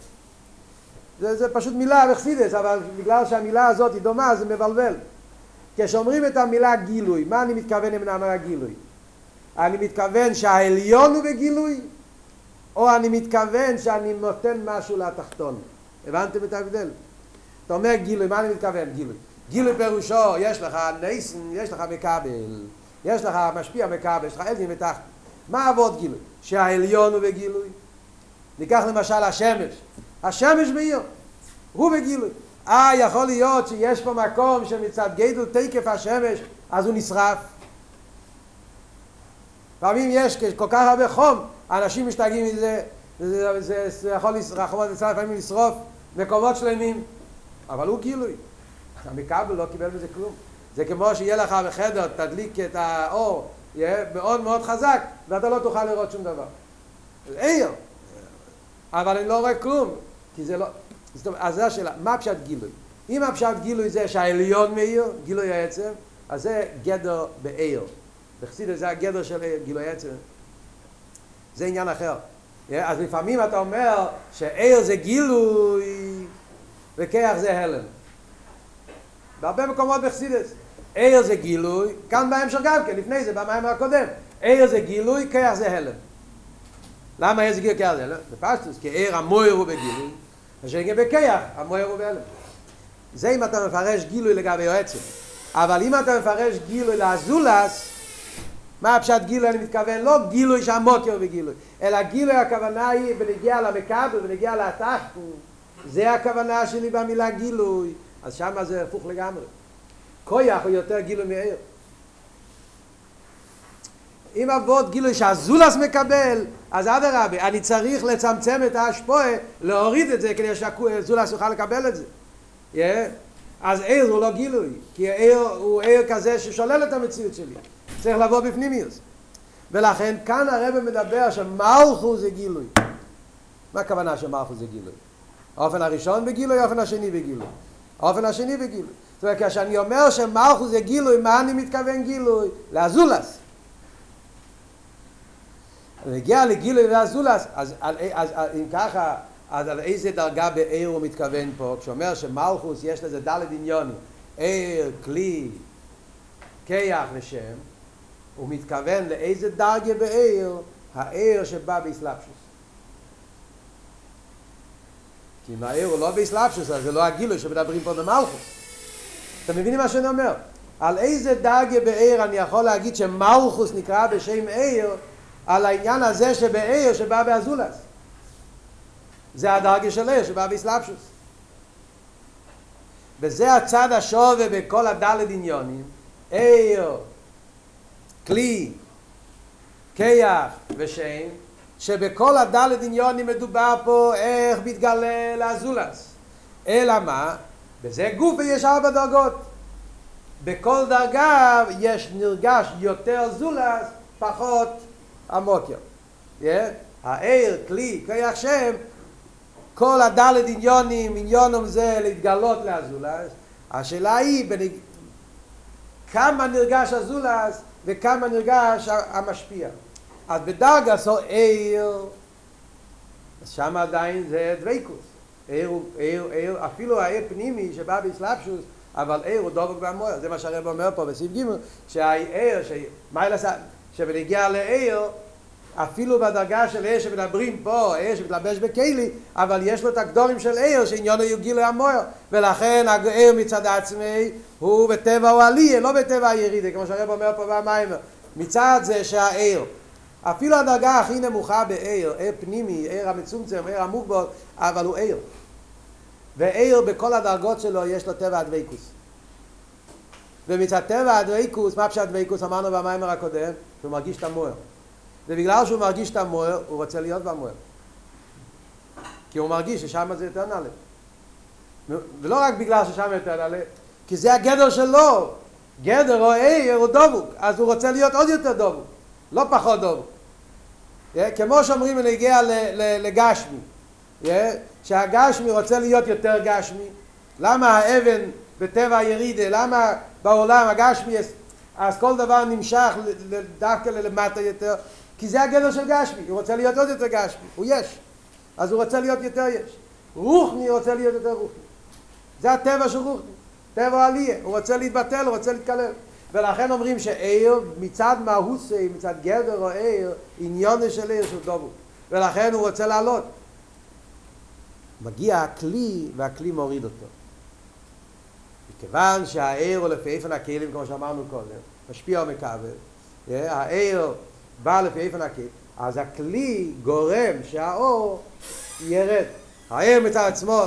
זה, זה פשוט מילה בחסידס, אבל בגלל שהמילה הזאת היא דומה זה מבלבל. כשאומרים את המילה גילוי, מה אני מתכוון עם המילה גילוי? אני מתכוון שהעליון הוא בגילוי, או אני מתכוון שאני נותן משהו לתחתון. הבנתם את ההבדל? אתה אומר גילוי, מה אני מתכוון גילוי? גילוי פירושו, יש לך נייסן, יש לך מקבל, יש לך משפיע מקבל, יש לך אלגין ותחת. מה עבוד גילוי? שהעליון הוא בגילוי. ניקח למשל השמש. השמש בעיר, הוא בגילוי. אה, יכול להיות שיש פה מקום שמצד גדל תקף השמש, אז הוא נשרף. פעמים יש כל כך הרבה חום, אנשים משתגעים מזה, זה, זה, זה יכול לפעמים לשרוף מקומות שלמים. אבל הוא גילוי. המקבל לא קיבל מזה כלום. זה כמו שיהיה לך בחדר, תדליק את האור, יהיה מאוד מאוד חזק, ואתה לא תוכל לראות שום דבר. עיר. אבל אני לא רואה כלום, כי זה לא... זאת אומרת, אז זו השאלה, מה פשט גילוי? אם הפשט גילוי זה שהעליון מאיר, גילוי העצם, אז זה גדר בעיר. בחסידות זה הגדר של גילוי העצם. זה עניין אחר. אז לפעמים אתה אומר שעיר זה גילוי, וכיח זה הלם. בהרבה מקומות בחסידס. עיר זה גילוי, כאן בהמשך גם כן, לפני זה, במים הקודם. עיר זה גילוי, כיח זה הלם. למה עיר זה גילוי, כיח זה הלם? בפשטוס, כי עיר המויר הוא בגילוי, ושגם בכיח, המויר הוא בהלם. זה אם אתה מפרש גילוי לגבי יועצת. אבל אם אתה מפרש גילוי לאזולס, מה הפשט גילוי אני מתכוון? לא גילוי שהמוקר בגילוי, אלא גילוי הכוונה היא בנגיע למקבל, בנגיע לתחתון. זה הכוונה שלי במילה גילוי, אז שמה זה הפוך לגמרי. כויח הוא יותר גילוי מעיר. אם אבות גילוי שהזולס מקבל, אז אדרבה, אני צריך לצמצם את ההשפועה, להוריד את זה כדי שהזולס יוכל לקבל את זה. Yeah. אז עיר הוא לא גילוי, כי עיר הוא עיר כזה ששולל את המציאות שלי. צריך לבוא בפנימיוס. ולכן כאן הרב מדבר שמלכו זה גילוי. מה הכוונה שמלכו זה גילוי? האופן הראשון בגילוי, האופן השני בגילוי. האופן השני בגילוי. זאת אומרת, כשאני אומר שמלכו זה גילוי, מה אני מתכוון גילוי? לאזולס. נגיע לגילוי ואזולס, אז, אז, אז, אז אם ככה, אז על איזה דרגה בעיר הוא מתכוון פה? כשאומר שמלכוס יש לזה דלת עניונים, עיר, כלי, כיח ושם, הוא מתכוון לאיזה דרגה בעיר, העיר שבא באסלאפשוס. כי העיר הוא לא באסלאפשוס, אז זה לא הגילוי שמדברים פה במלכוס. אתם מבינים מה שאני אומר? על איזה דרגה בעיר אני יכול להגיד שמלכוס נקרא בשם עיר, על העניין הזה שבעיר שבא באזולס. זה הדרגה של עיר שבא באסלאפשוס. וזה הצד השווה בכל הדלת עניונים, עיר, כלי, כיח ושם, שבכל הדלת עניונים מדובר פה איך מתגלה לאזולס. אלא מה? בזה גוף יש ארבע דרגות. בכל דרגה יש נרגש יותר זולס, פחות עמוק יותר. Yeah? העיר, כלי, כיח שם, כל הדלת עניונים, עניונם זה להתגלות לאזולס. השאלה היא בנג... כמה נרגש הזולס וכמה נרגש המשפיע. אז בדרגה סו עיר, שם עדיין זה דוויקוס. עיר, עיר, עיר, אפילו העיר פנימי שבא באסלאפשוס, אבל עיר הוא דובק במויר. זה מה שהרב אומר פה בסעיף ג' שהעיר, שמיילה, שבנגיע לעיר, אפילו בדרגה של עיר שמדברים פה, עיר שמתלבש בכלי, אבל יש לו את הגדורים של עיר שעניון הוא גיל המויר, ולכן העיר מצד עצמי הוא בטבע הוא עלייה, לא בטבע הירידה, כמו שהרב אומר פה במים, מצד זה שהעיר, אפילו הדרגה הכי נמוכה בעיר, עיר פנימי, עיר המצומצם, עיר המוגבל, אבל הוא עיר. ועיר בכל הדרגות שלו יש לו טבע הדוויקוס. ומצד טבע הדוויקוס, מה פשט הדוויקוס אמרנו במיימר הקודם? שהוא מרגיש את המויר. ובגלל שהוא מרגיש את המויר, הוא רוצה להיות במויר. כי הוא מרגיש ששם זה יותר נעלה. ולא רק בגלל ששם יותר נעלה, כי זה הגדר שלו. גדר או עיר הוא דבוק, אז הוא רוצה להיות עוד יותר דבוק, לא פחות דבוק. כמו שאומרים בנגיע לגשמי, שהגשמי רוצה להיות יותר גשמי, למה האבן בטבע הירידה, למה בעולם הגשמי, אז כל דבר נמשך דווקא ללמטה יותר, כי זה הגדר של גשמי, הוא רוצה להיות עוד יותר גשמי, הוא יש, אז הוא רוצה להיות יותר יש. רוחני רוצה להיות יותר רוחני. זה הטבע של רוחני, טבע עלייה, הוא רוצה להתבטל, הוא רוצה להתקלל. ולכן אומרים שעיר מצד מהוסי, מצד גדר או עיר, עניון של עיר של דובו. ולכן הוא רוצה לעלות. מגיע הכלי והכלי מוריד אותו. מכיוון שהעיר הוא לפי איפן הכלים, כמו שאמרנו קודם, משפיע ומכבל, העיר בא לפי איפן הכלים, אז הכלי גורם שהאור ירד. העיר מצד עצמו,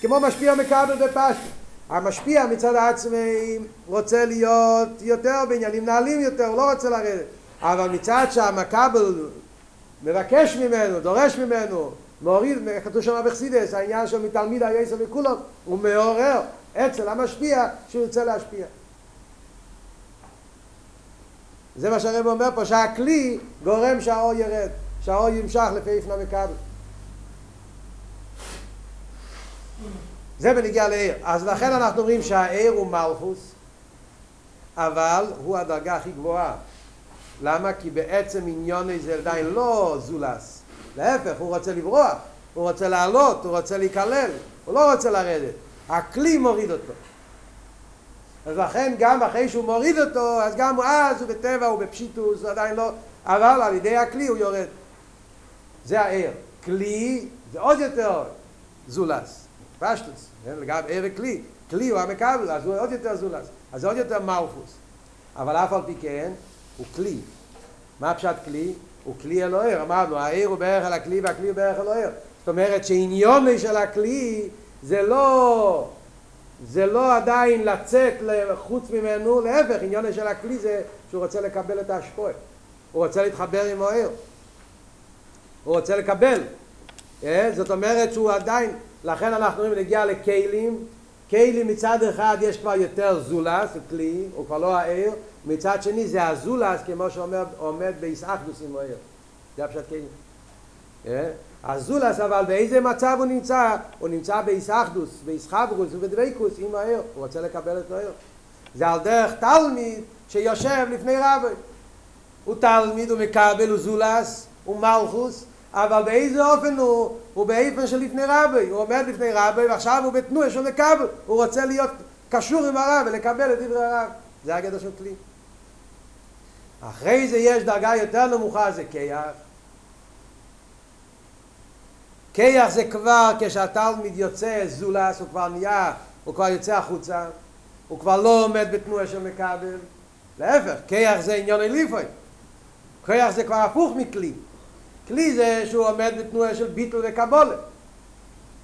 כמו משפיע ומכבל בפשט. המשפיע מצד העצמי רוצה להיות יותר בעניינים נעלים יותר, הוא לא רוצה לרדת. אבל מצד שהמכבל מבקש ממנו, דורש ממנו, מוריד, כתוב שם בחסידס, העניין של מתלמיד היסר וכולם, הוא מעורר אצל המשפיע שהוא רוצה להשפיע. זה מה שהרב אומר פה, שהכלי גורם שהאור ירד, שהאור ימשך לפי איפנה מכבל. זה בנגיע לעיר. אז לכן אנחנו אומרים שהעיר הוא מלכוס, אבל הוא הדרגה הכי גבוהה. למה? כי בעצם עניון זה עדיין לא זולס. להפך, הוא רוצה לברוח, הוא רוצה לעלות, הוא רוצה להיכלל, הוא לא רוצה לרדת. הכלי מוריד אותו. אז לכן גם אחרי שהוא מוריד אותו, אז גם אז הוא בטבע, הוא בפשיטוס, הוא עדיין לא, אבל על ידי הכלי הוא יורד. זה העיר. כלי זה עוד יותר זולס. פשטוס. לגבי עיר וכלי. כלי הוא המקבל, אז הוא עוד יותר זולס. אז זה עוד יותר מלכוס. אבל אף על פי כן, הוא כלי. מה פשט כלי? הוא כלי אלוהר. אמרנו, העיר הוא בערך על הכלי והכלי הוא בערך אלוהר. זאת אומרת שעניון של הכלי זה לא, זה לא עדיין לצאת חוץ ממנו, להפך, עניון של הכלי זה שהוא רוצה לקבל את ההשפועה. הוא רוצה להתחבר עם האור. הוא רוצה לקבל. אה? זאת אומרת שהוא עדיין, לכן אנחנו אומרים להגיע לכלים, כלים מצד אחד יש כבר יותר זולס, כלי, הוא כבר לא העיר, מצד שני זה הזולס כמו שאומר, עומד באיסאחדוס עם העיר. זה הפשט כלים. הזולס אבל באיזה מצב הוא נמצא? הוא נמצא באיסאחדוס, באיסחברוס ובדוויקוס עם העיר, הוא רוצה לקבל את העיר. זה על דרך תלמיד שיושב לפני רבי. הוא תלמיד, הוא מקבל, הוא זולס, הוא מלכוס, אבל באיזה אופן הוא? הוא באיפן של לפני רבי, הוא עומד לפני רבי ועכשיו הוא בתנועה של לקבל, הוא רוצה להיות קשור עם הרב ולקבל את דברי הרב, זה הגדר של כלי. אחרי זה יש דרגה יותר נמוכה, זה כיח. כיח זה כבר כשהתלמיד יוצא זולס, הוא כבר נהיה, הוא כבר יוצא החוצה, הוא כבר לא עומד בתנועה של מקבל, להפך, כיח זה עניון אליפוי, כיח זה כבר הפוך מכלי. כלי זה שהוא עומד בתנועה של ביטל וקבולה.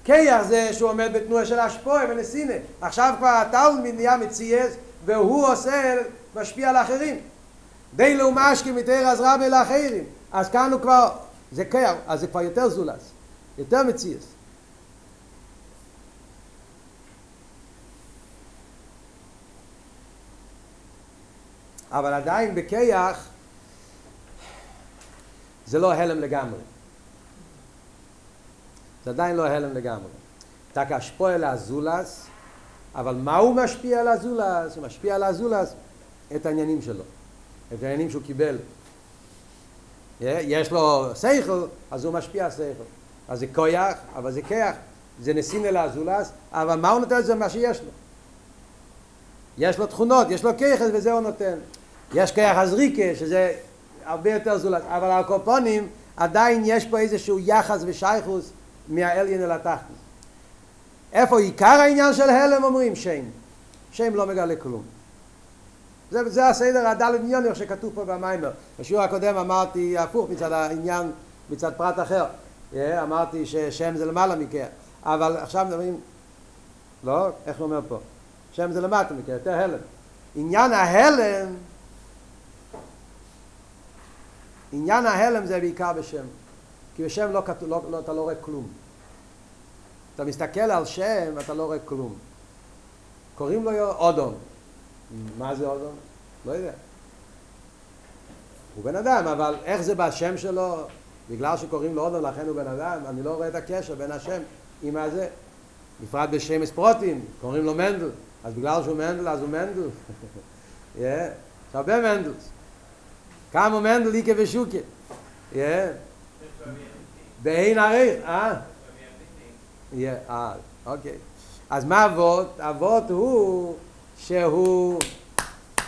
כיח זה שהוא עומד בתנועה של השפועה ונסינה. עכשיו כבר התלמיד נהיה מצייס והוא עושה, משפיע על האחרים. די לא משקי מתאר אז רבי לאחרים. אז כאן הוא כבר, זה כיח, אז זה כבר יותר זולס, יותר מצייס. אבל עדיין בכיח זה לא הלם לגמרי. זה עדיין לא הלם לגמרי. תק על הזולס, אבל מה הוא משפיע על הזולס? הוא משפיע על הזולס את העניינים שלו, את העניינים שהוא קיבל. יש לו שכל, אז הוא משפיע על שכל. אז זה כויח, אבל זה כיח, זה נסין אל הזולס, אבל מה הוא נותן זה? מה שיש לו. יש לו תכונות, יש לו כיחס וזה הוא נותן. יש כיח הזריקה, שזה הרבה יותר זולת, אבל הקופונים עדיין יש פה איזשהו יחס ושייכוס מהאליין אל התחתית. איפה עיקר העניין של הלם אומרים? שם. שם לא מגלה כלום. זה, זה הסדר הדלת איך שכתוב פה במיימר. בשיעור הקודם אמרתי הפוך מצד העניין, מצד פרט אחר. אמרתי ששם זה למעלה מכך. אבל עכשיו מדברים, לא, איך הוא אומר פה? שם זה למטה מכך, יותר הלם. עניין ההלם עניין ההלם זה בעיקר בשם. כי בשם לא, לא, לא, אתה לא רואה כלום. אתה מסתכל על שם, אתה לא רואה כלום. קוראים לו אודום. מה זה אודום? לא יודע. הוא בן אדם, אבל איך זה בשם שלו? בגלל שקוראים לו אודום, לכן הוא בן אדם, אני לא רואה את הקשר בין השם עם הזה. בפרט בשם אספרוטים, קוראים לו מנדל. אז בגלל שהוא מנדל, אז הוא מנדל. יש הרבה מנדלס. כמה מנדל איקה ושוקה. באין עריך, אה? אה, אוקיי. אז מה אבות? אבות הוא שהוא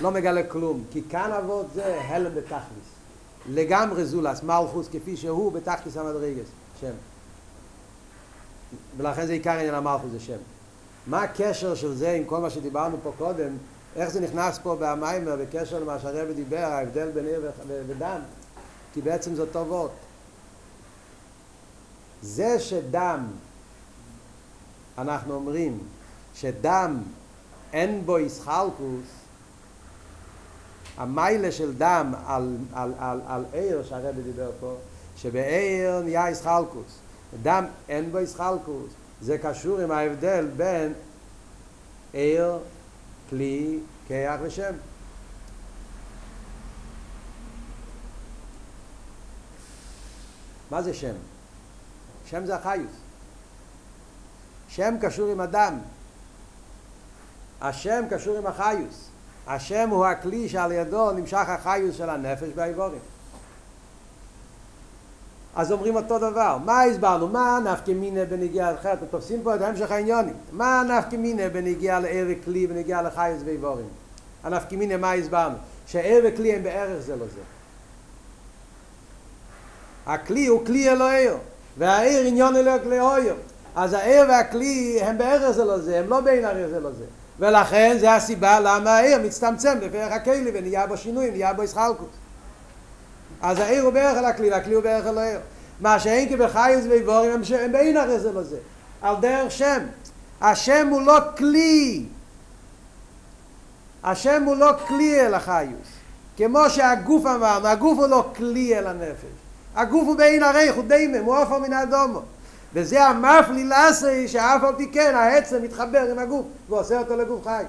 לא מגלה כלום, כי כאן אבות זה הלם בתכליס. לגמרי זולס, מלכוס כפי שהוא בתכליס המדרגס, שם. ולכן זה עיקר עניין המלכוס זה שם. מה הקשר של זה עם כל מה שדיברנו פה קודם, איך זה נכנס פה במיימר בקשר למה שהרבי דיבר, ההבדל בין עיר ודם? כי בעצם זה אותו וורט. זה שדם, אנחנו אומרים, שדם אין בו איסחלקוס, המיילה של דם על, על, על, על עיר שהרבי דיבר פה, שבעיר נהיה איסחלקוס. דם אין בו איסחלקוס. זה קשור עם ההבדל בין עיר כלי, כיח ושם. מה זה שם? שם זה החיוס. שם קשור עם אדם. השם קשור עם החיוס. השם הוא הכלי שעל ידו נמשך החיוס של הנפש והאיבורים. אז אומרים אותו דבר, מה הסברנו? מה נפקי מינה בנגיעה אחרת? תופסים פה את המשך העניונים. מה נפקי מינה בנגיעה לער וכלי בנגיעה לחייס ואיבורים? הנפקי מינה מה הסברנו? שער וכלי הם בערך זה לא זה. הכלי הוא כלי אלוהיר, והעיר עניון אלוהיר לאויר. אז העיר והכלי הם בערך זה לא זה, הם לא בין העיר זה לא זה. ולכן זה הסיבה למה העיר מצטמצם לפרח הכלי ונהיה בו שינוי, נהיה בו ישחלקות. אז העיר הוא בערך על הכלי, והכלי הוא בערך על העיר. מה שאין כי בחייס ואיבורים הם, הם בין הרי זה לזה. על דרך שם. השם הוא לא כלי. השם הוא לא כלי אל החיוס. כמו שהגוף אמרנו, הגוף הוא לא כלי אל הנפש. הגוף הוא בעין הריח, הוא דיימם, הוא עופר מן האדומו. וזה המפלי לעשי שאף על פי כן העצם מתחבר עם הגוף ועושה אותו לגוף חי.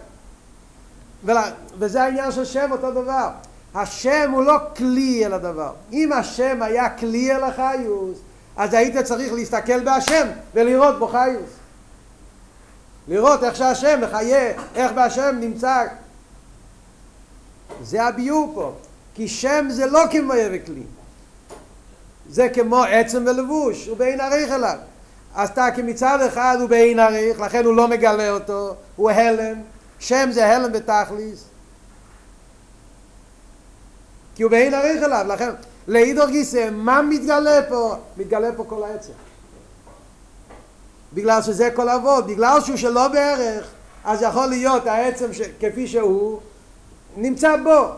ולה, וזה העניין של שם אותו דבר. השם הוא לא כלי אל הדבר. אם השם היה כלי אל החיוס, אז היית צריך להסתכל בהשם ולראות בו חיוס. לראות איך שהשם מחיה, איך בהשם נמצא. זה הביור פה. כי שם זה לא כמו וכלי. זה כמו עצם ולבוש, הוא בעין עריך אליו. אז אתה כמצד אחד הוא בעין עריך, לכן הוא לא מגלה אותו, הוא הלם, שם זה הלם בתכליס. כי הוא בעין עריך אליו, לכן לאידור גיסא, מה מתגלה פה? מתגלה פה כל העצם. בגלל שזה כל אבות, בגלל שהוא שלא בערך, אז יכול להיות העצם ש... כפי שהוא, נמצא בו,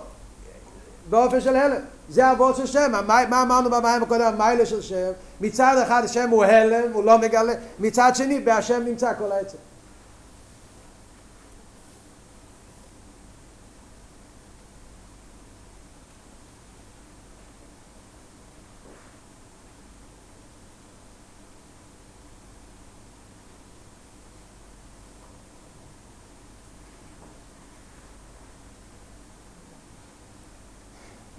באופן של הלם. זה אבות של שם, מה אמרנו במים הקודם, המיילה של שם, מצד אחד השם הוא הלם, הוא לא מגלה, מצד שני בהשם נמצא כל העצם.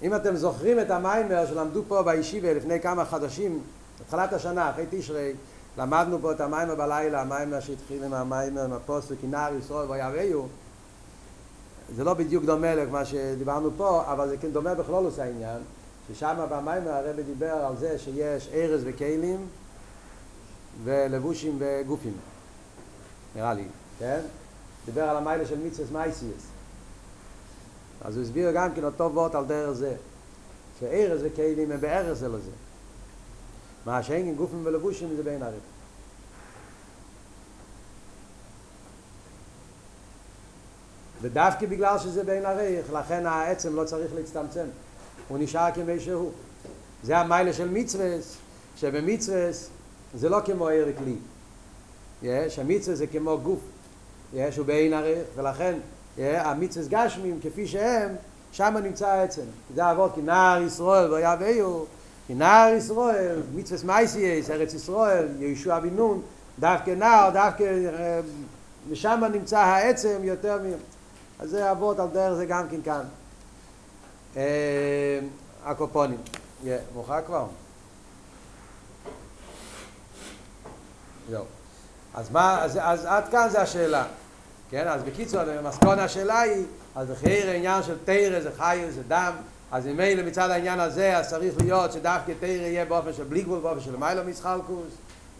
אם אתם זוכרים את המאמר שלמדו פה בישיבה לפני כמה חדשים, התחלת השנה, אחרי תשרי, למדנו פה את המאמר בלילה, המאמר שהתחיל עם המאמר, עם הפסוק, כי נער ישראל ואוהבהו, זה לא בדיוק דומה למה שדיברנו פה, אבל זה כן דומה בכללות העניין, ששם במאמר הרבי דיבר על זה שיש אורות וכלים ולבושים וגופים, נראה לי, כן? דיבר על המעלה של מצוות מעשיות. אז הוא הסביר גם כן אותו וורט על דרך זה שארז וכלים הם בערך זה לזה. מה שאין עם גופים ולבושים זה בין עריך ודווקא בגלל שזה בין עריך לכן העצם לא צריך להצטמצם. הוא נשאר כמי שהוא. זה המיילה של מצווס שבמצווס זה לא כמו ערך לי יש, המצווס זה כמו גוף. יש, הוא בין עריך ולכן המצווה גשמים כפי שהם, שם נמצא העצם. זה אבות כי נער ישראל והיה ואיו, כי נער ישראל, מצווה מייסייס, ארץ ישראל, יהושע בן נון, דווקא נער, דווקא ושם נמצא העצם יותר מ... אז זה אבות על דרך זה גם כן כאן. הקופונים. מוכר כבר? זהו. אז מה, אז, אז עד כאן זה השאלה. כן, אז בקיצור, המסקונה השאלה היא, אז בחייר העניין של תרא זה חי, זה דם, אז אם אלה מצד העניין הזה, אז צריך להיות שדווקא תרא יהיה באופן של בלי גבול, באופן של מיילו מסחלקוס,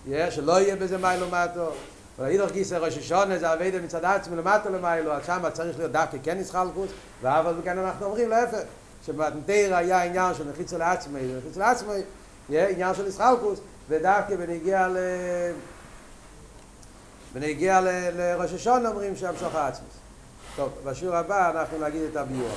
יהיה, שלא יהיה בזה מיילו מטו, ולהידור גיסא ראש השונה זה אביידה מצד עצמי למטו למיילו, אז שם צריך להיות דווקא כן מסחלקוס, ואבל וכאן אנחנו אומרים להפך, שבתרא היה עניין של מחיצה לעצמי, מחיצה לעצמי, יהיה עניין של מסחלקוס, ודווקא בנגיע ל... ונגיע לראש השון אומרים שהמשוך העצמוס. טוב, בשיעור הבא אנחנו נגיד את הביור.